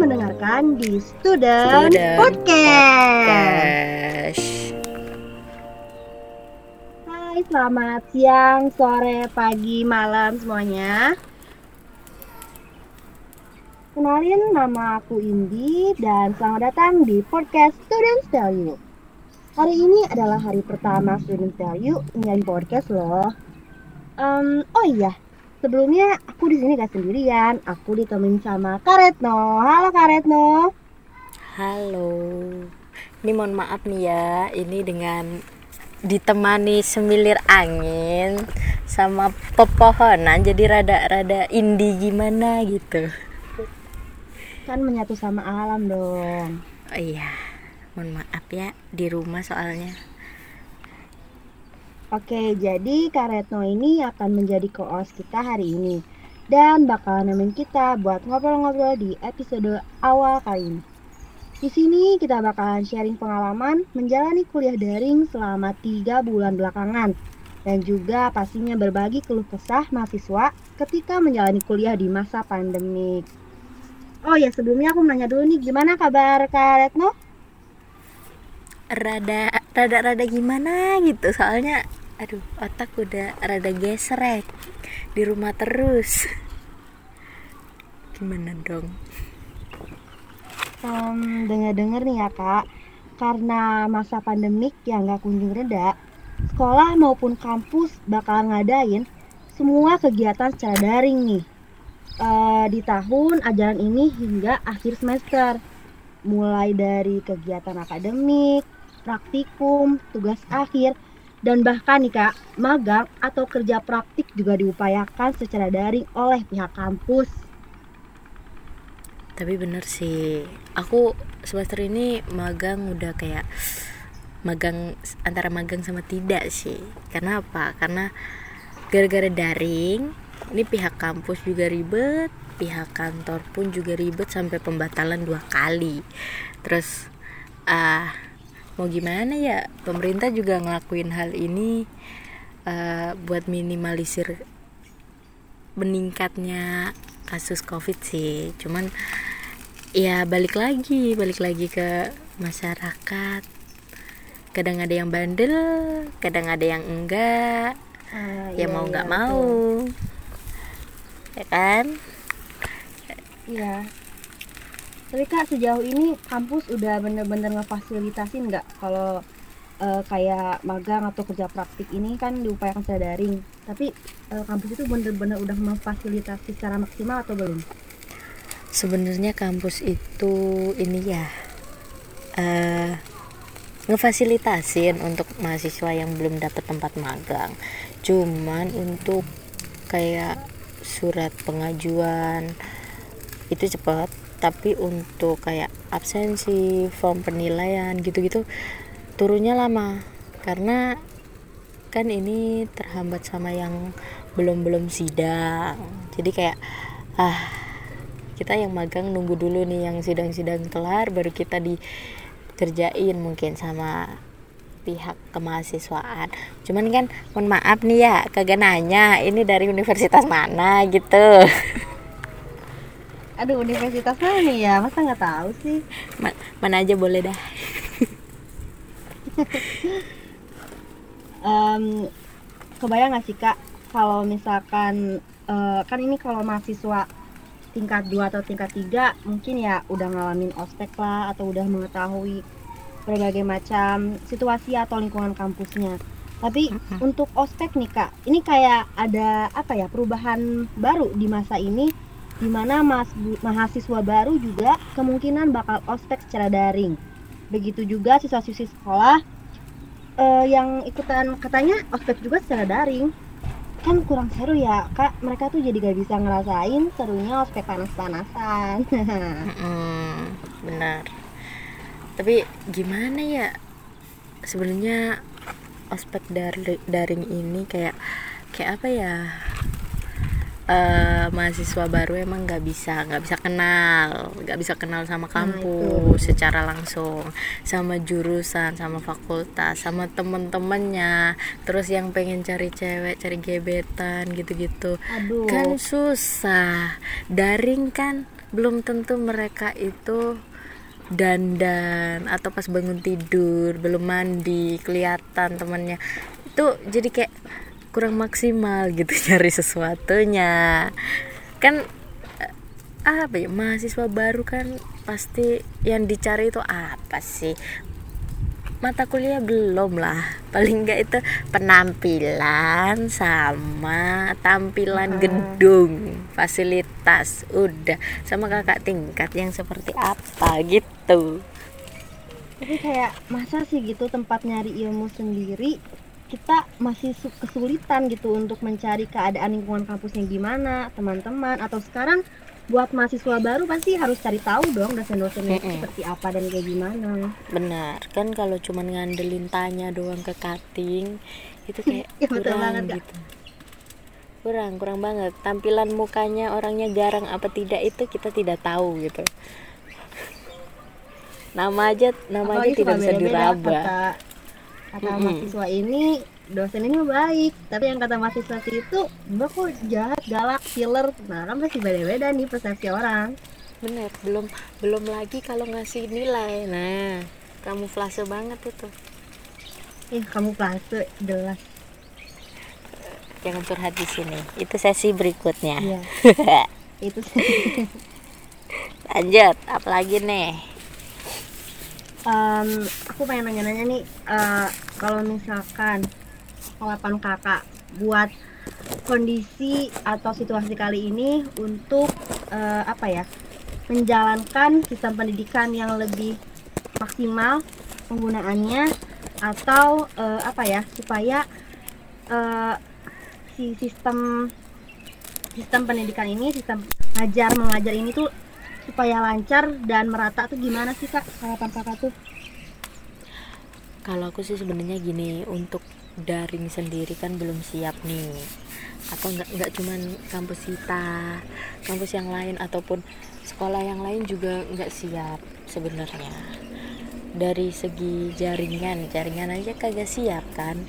mendengarkan di Student, Student Podcast. Podcast. Hai, selamat siang, sore, pagi, malam semuanya. Kenalin nama aku Indi dan selamat datang di podcast Student Tell You. Hari ini adalah hari pertama Student Tell You menjadi podcast loh. Um, oh iya, Sebelumnya aku di sini gak sendirian, aku ditemenin sama Karetno. Halo Karetno. Halo. Ini mohon maaf nih ya, ini dengan ditemani semilir angin sama pepohonan jadi rada-rada indie gimana gitu. Kan menyatu sama alam dong. Oh iya. Mohon maaf ya di rumah soalnya. Oke, jadi Kak Retno ini akan menjadi co-host kita hari ini dan bakal nemenin kita buat ngobrol-ngobrol di episode awal kali ini. Di sini kita bakalan sharing pengalaman menjalani kuliah daring selama tiga bulan belakangan dan juga pastinya berbagi keluh kesah mahasiswa ketika menjalani kuliah di masa pandemik. Oh ya sebelumnya aku nanya dulu nih gimana kabar Kak Retno? Rada rada rada gimana gitu soalnya aduh otak udah rada gesrek. Di rumah terus. Gimana dong? Um, dengar-dengar nih ya kak. Karena masa pandemik yang nggak kunjung reda sekolah maupun kampus bakal ngadain semua kegiatan secara daring nih. Uh, di tahun ajaran ini hingga akhir semester. Mulai dari kegiatan akademik praktikum tugas akhir dan bahkan nih kak, magang atau kerja praktik juga diupayakan secara daring oleh pihak kampus. Tapi bener sih, aku semester ini magang udah kayak magang antara magang sama tidak sih. Karena apa? Karena gara-gara daring, ini pihak kampus juga ribet, pihak kantor pun juga ribet sampai pembatalan dua kali. Terus ah uh, mau gimana ya? Pemerintah juga ngelakuin hal ini uh, buat minimalisir meningkatnya kasus covid sih. Cuman ya balik lagi balik lagi ke masyarakat. Kadang ada yang bandel kadang ada yang enggak. Uh, ya iya, mau nggak iya, mau. Ya kan? Iya tapi kak sejauh ini kampus udah bener-bener ngefasilitasin nggak? Kalau uh, kayak magang atau kerja praktik ini kan diupayakan secara daring. Tapi uh, kampus itu bener-bener udah memfasilitasi secara maksimal atau belum? Sebenarnya kampus itu ini ya uh, ngefasilitasin untuk mahasiswa yang belum dapat tempat magang. Cuman untuk kayak surat pengajuan itu cepat tapi untuk kayak absensi form penilaian gitu-gitu turunnya lama. Karena kan ini terhambat sama yang belum-belum sidang. Jadi kayak ah kita yang magang nunggu dulu nih yang sidang-sidang kelar baru kita dikerjain mungkin sama pihak kemahasiswaan. Cuman kan mohon maaf nih ya kagak nanya ini dari universitas mana gitu aduh universitas mana nih ya masa nggak tahu sih? Ma mana aja boleh dah. Um, kebayang nggak sih kak kalau misalkan uh, kan ini kalau mahasiswa tingkat 2 atau tingkat 3 mungkin ya udah ngalamin ospek lah atau udah mengetahui berbagai macam situasi atau lingkungan kampusnya. Tapi uh -huh. untuk ospek nih kak ini kayak ada apa ya perubahan baru di masa ini di mana mahasiswa baru juga kemungkinan bakal ospek secara daring. Begitu juga siswa-siswi sekolah uh, yang ikutan katanya ospek juga secara daring. Kan kurang seru ya, Kak. Mereka tuh jadi gak bisa ngerasain serunya ospek panas-panasan. hmm, benar. Tapi gimana ya? Sebenarnya ospek daring ini kayak kayak apa ya? Uh, mahasiswa baru emang nggak bisa nggak bisa kenal nggak bisa kenal sama nah, kampus nah, secara langsung. Sama jurusan sama fakultas sama temen-temennya. Terus yang pengen cari cewek cari gebetan gitu-gitu. Kan susah. Daring kan belum tentu mereka itu dandan atau pas bangun tidur belum mandi kelihatan temannya itu jadi kayak kurang maksimal gitu cari sesuatunya. Kan eh, apa ya mahasiswa baru kan pasti yang dicari itu apa sih? Mata kuliah belum lah. Paling enggak itu penampilan sama tampilan gedung fasilitas udah. Sama kakak tingkat yang seperti apa gitu. Tapi kayak masa sih gitu tempat nyari ilmu sendiri kita masih su- kesulitan gitu untuk mencari keadaan lingkungan kampusnya gimana teman-teman. Atau sekarang buat mahasiswa baru pasti harus cari tahu dong dosen-dosennya itu Mm-mm. seperti apa dan kayak gimana. Benar. Kan kalau cuman ngandelin tanya doang ke cutting itu kayak Ya, kurang banget, gitu. Kurang kurang banget. Tampilan mukanya orangnya garang apa tidak itu kita tidak tahu gitu. Nama aja nama aja Apalagi tidak suka bisa diraba. kata kata Mm-mm. mahasiswa ini dosen ini baik. Tapi yang kata mahasiswa itu mbak kok jahat galak killer nah kan pasti beda-beda nih persepsi orang. Bener belum belum lagi kalau ngasih nilai. Nah kamuflase banget itu. Ih kamu plase jelas jangan curhat di sini. Itu sesi berikutnya. Iya. Itu lanjut apalagi nih Em, aku pengen nanya-nanya nih eh, kalau misalkan harapan kakak buat kondisi atau situasi kali ini untuk eh, apa ya menjalankan sistem pendidikan yang lebih maksimal penggunaannya atau eh, apa ya supaya eh, si sistem sistem pendidikan ini sistem ngajar mengajar ini tuh supaya lancar dan merata tuh gimana sih kak harapan kakak tuh? Kalau aku sih sebenarnya gini untuk daring sendiri kan belum siap nih. Atau nggak nggak cuman kampus kita kampus yang lain ataupun sekolah yang lain juga nggak siap sebenarnya. Dari segi jaringan jaringan aja kagak siap kan.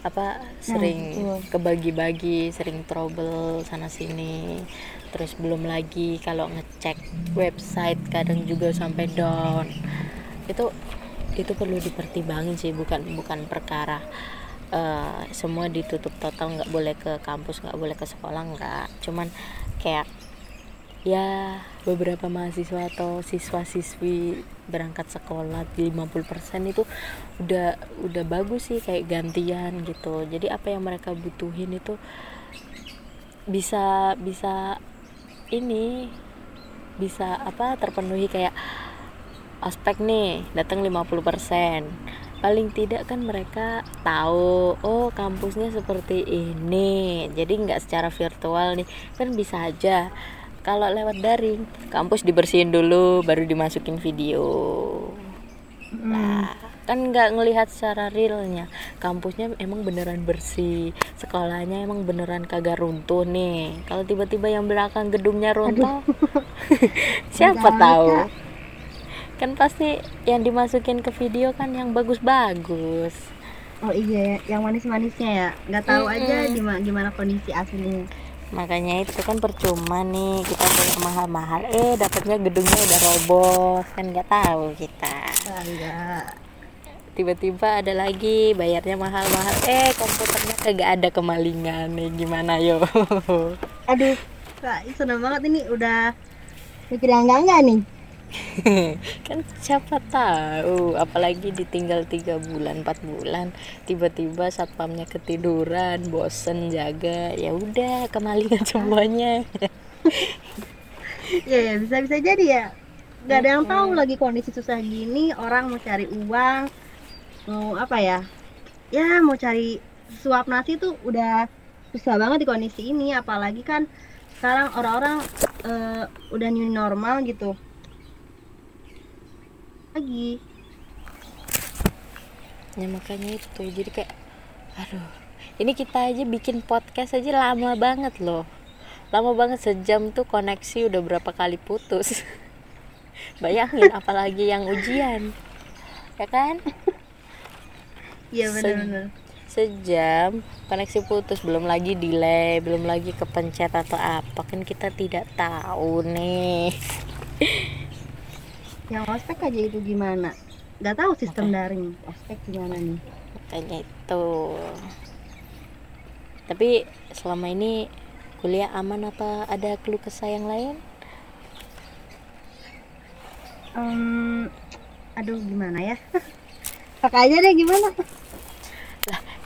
Apa sering betul. kebagi-bagi sering trouble sana sini terus belum lagi kalau ngecek website kadang juga sampai down. Itu itu perlu dipertimbangin sih bukan bukan perkara eh, semua ditutup total nggak boleh ke kampus nggak boleh ke sekolah nggak. Cuman kayak ya beberapa mahasiswa atau siswa-siswi berangkat sekolah di 50% itu udah udah bagus sih kayak gantian gitu. Jadi apa yang mereka butuhin itu bisa bisa ini bisa apa terpenuhi kayak aspek nih datang 50% paling tidak kan mereka tahu oh kampusnya seperti ini. Jadi nggak secara virtual nih kan bisa aja. Kalau lewat daring kampus dibersihin dulu baru dimasukin video. Nah, kan nggak ngelihat secara realnya. Kampusnya emang beneran bersih sekolahnya emang beneran kagak runtuh nih. Kalau tiba-tiba yang belakang gedungnya runtuh siapa tahu? kan pasti yang dimasukin ke video kan yang bagus-bagus. Oh iya ya yang manis-manisnya ya. Nggak tahu aja Mm-mm. gimana gimana kondisi aslinya. Makanya itu kan percuma nih kita bayar mahal-mahal. Eh dapatnya gedungnya udah roboh kan nggak tahu kita. Enggak tiba-tiba ada lagi bayarnya mahal-mahal. Eh komputernya kagak ada kemalingan nih gimana yo? Aduh kak seneng banget ini udah mikir yang enggak enggak nih. Kan siapa tahu apalagi ditinggal tiga bulan empat bulan tiba-tiba satpamnya ketiduran bosen jaga ya udah kemalingan semuanya. Ya ya bisa bisa jadi ya. Nggak ada yang tahu lagi kondisi susah gini orang mau cari uang mau apa ya? Ya mau cari suap nasi tuh udah susah banget di kondisi ini apalagi kan sekarang orang-orang eh, udah new normal gitu. Lagi. Ya makanya itu. Jadi kayak aduh ini kita aja bikin podcast aja lama banget loh. Lama banget sejam tuh koneksi udah berapa kali putus. Bayangin apalagi yang ujian. Ya kan iya Se- benar-benar. sejam koneksi putus belum lagi delay belum lagi kepencet atau apa kan kita tidak tahu nih. Yang ospek aja itu gimana? Nggak tahu sistem daring ospek gimana nih? Makanya itu. Tapi selama ini kuliah aman apa ada keluh kesah yang lain? Em, aduh gimana ya? Kakak aja deh gimana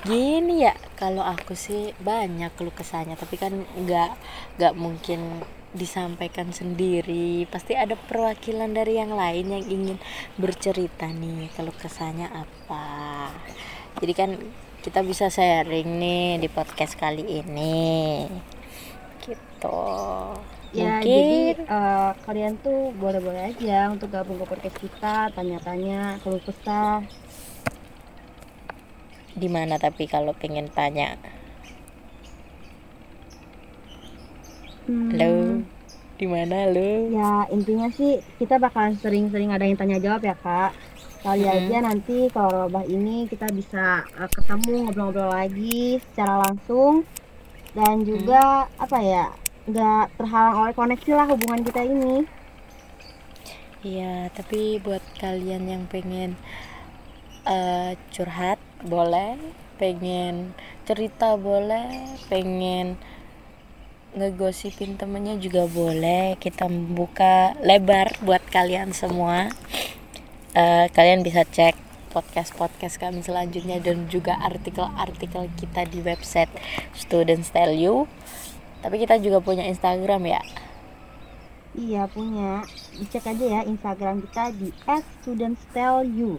gini ya kalau aku sih banyak keluh kesahnya tapi kan nggak nggak mungkin disampaikan sendiri. Pasti ada perwakilan dari yang lain yang ingin bercerita nih keluh kesahnya apa. Jadi kan kita bisa sharing nih di podcast kali ini. Gitu. Ya mungkin jadi eh, kalian tuh boleh-boleh aja untuk gabung ke podcast kita tanya-tanya keluh kesah di mana tapi kalau pengen tanya? Hmm, halo di mana lo ya intinya sih kita bakalan sering-sering ada yang tanya jawab ya kak. Kali Mm-mm. aja nanti kalau wabah ini kita bisa eh, ketemu ngobrol-ngobrol lagi secara langsung. Dan juga apa ya nggak terhalang oleh koneksi lah hubungan kita ini. Iya, tapi buat kalian yang pengen eh, curhat boleh, pengen cerita boleh, pengen ngegosipin temennya juga boleh. Kita membuka lebar buat kalian semua. Eh, kalian bisa cek podcast-podcast kami selanjutnya dan juga artikel-artikel kita di website Student Style You. Tapi kita juga punya Instagram ya. iya punya dicek aja ya Instagram kita di @studentstyleyou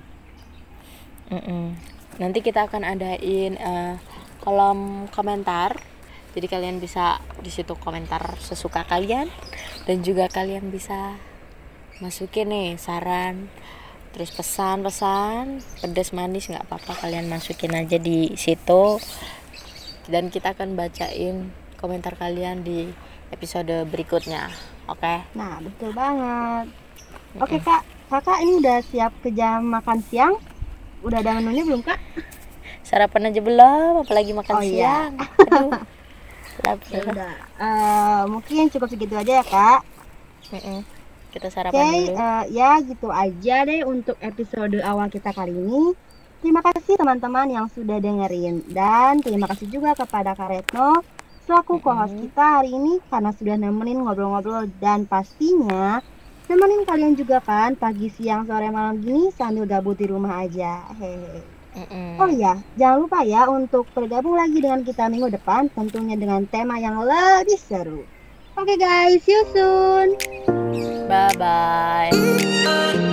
Mm-mm. Nanti kita akan adain eh, kolom komentar. Jadi kalian bisa di situ komentar sesuka kalian. Dan juga kalian bisa masukin nih saran terus pesan-pesan. Pedas manis nggak apa-apa kalian masukin aja di situ. Dan kita akan bacain komentar kalian di episode berikutnya oke? Nah betul banget. Oke kak. Kakak ini udah siap ke jam makan siang udah ada menunya belum kak sarapan aja belum apalagi makan Oh, iya. siang Aduh, lapar. ya udah Eh, mungkin cukup segitu aja ya kak Mm-mm. Kita Oke, sarapan dulu. eh, ya gitu aja deh untuk episode awal kita kali ini. Terima kasih teman-teman yang sudah dengerin dan terima kasih juga kepada Kak Retno selaku co-host Mm-mm. kita hari ini karena sudah nemenin ngobrol-ngobrol dan pastinya nemenin kalian juga kan pagi siang sore malam gini sambil gabut di rumah aja hehehe Oh ya jangan lupa ya untuk bergabung lagi dengan kita minggu depan tentunya dengan tema yang lebih seru. Oke okay guys, see you soon. Bye bye.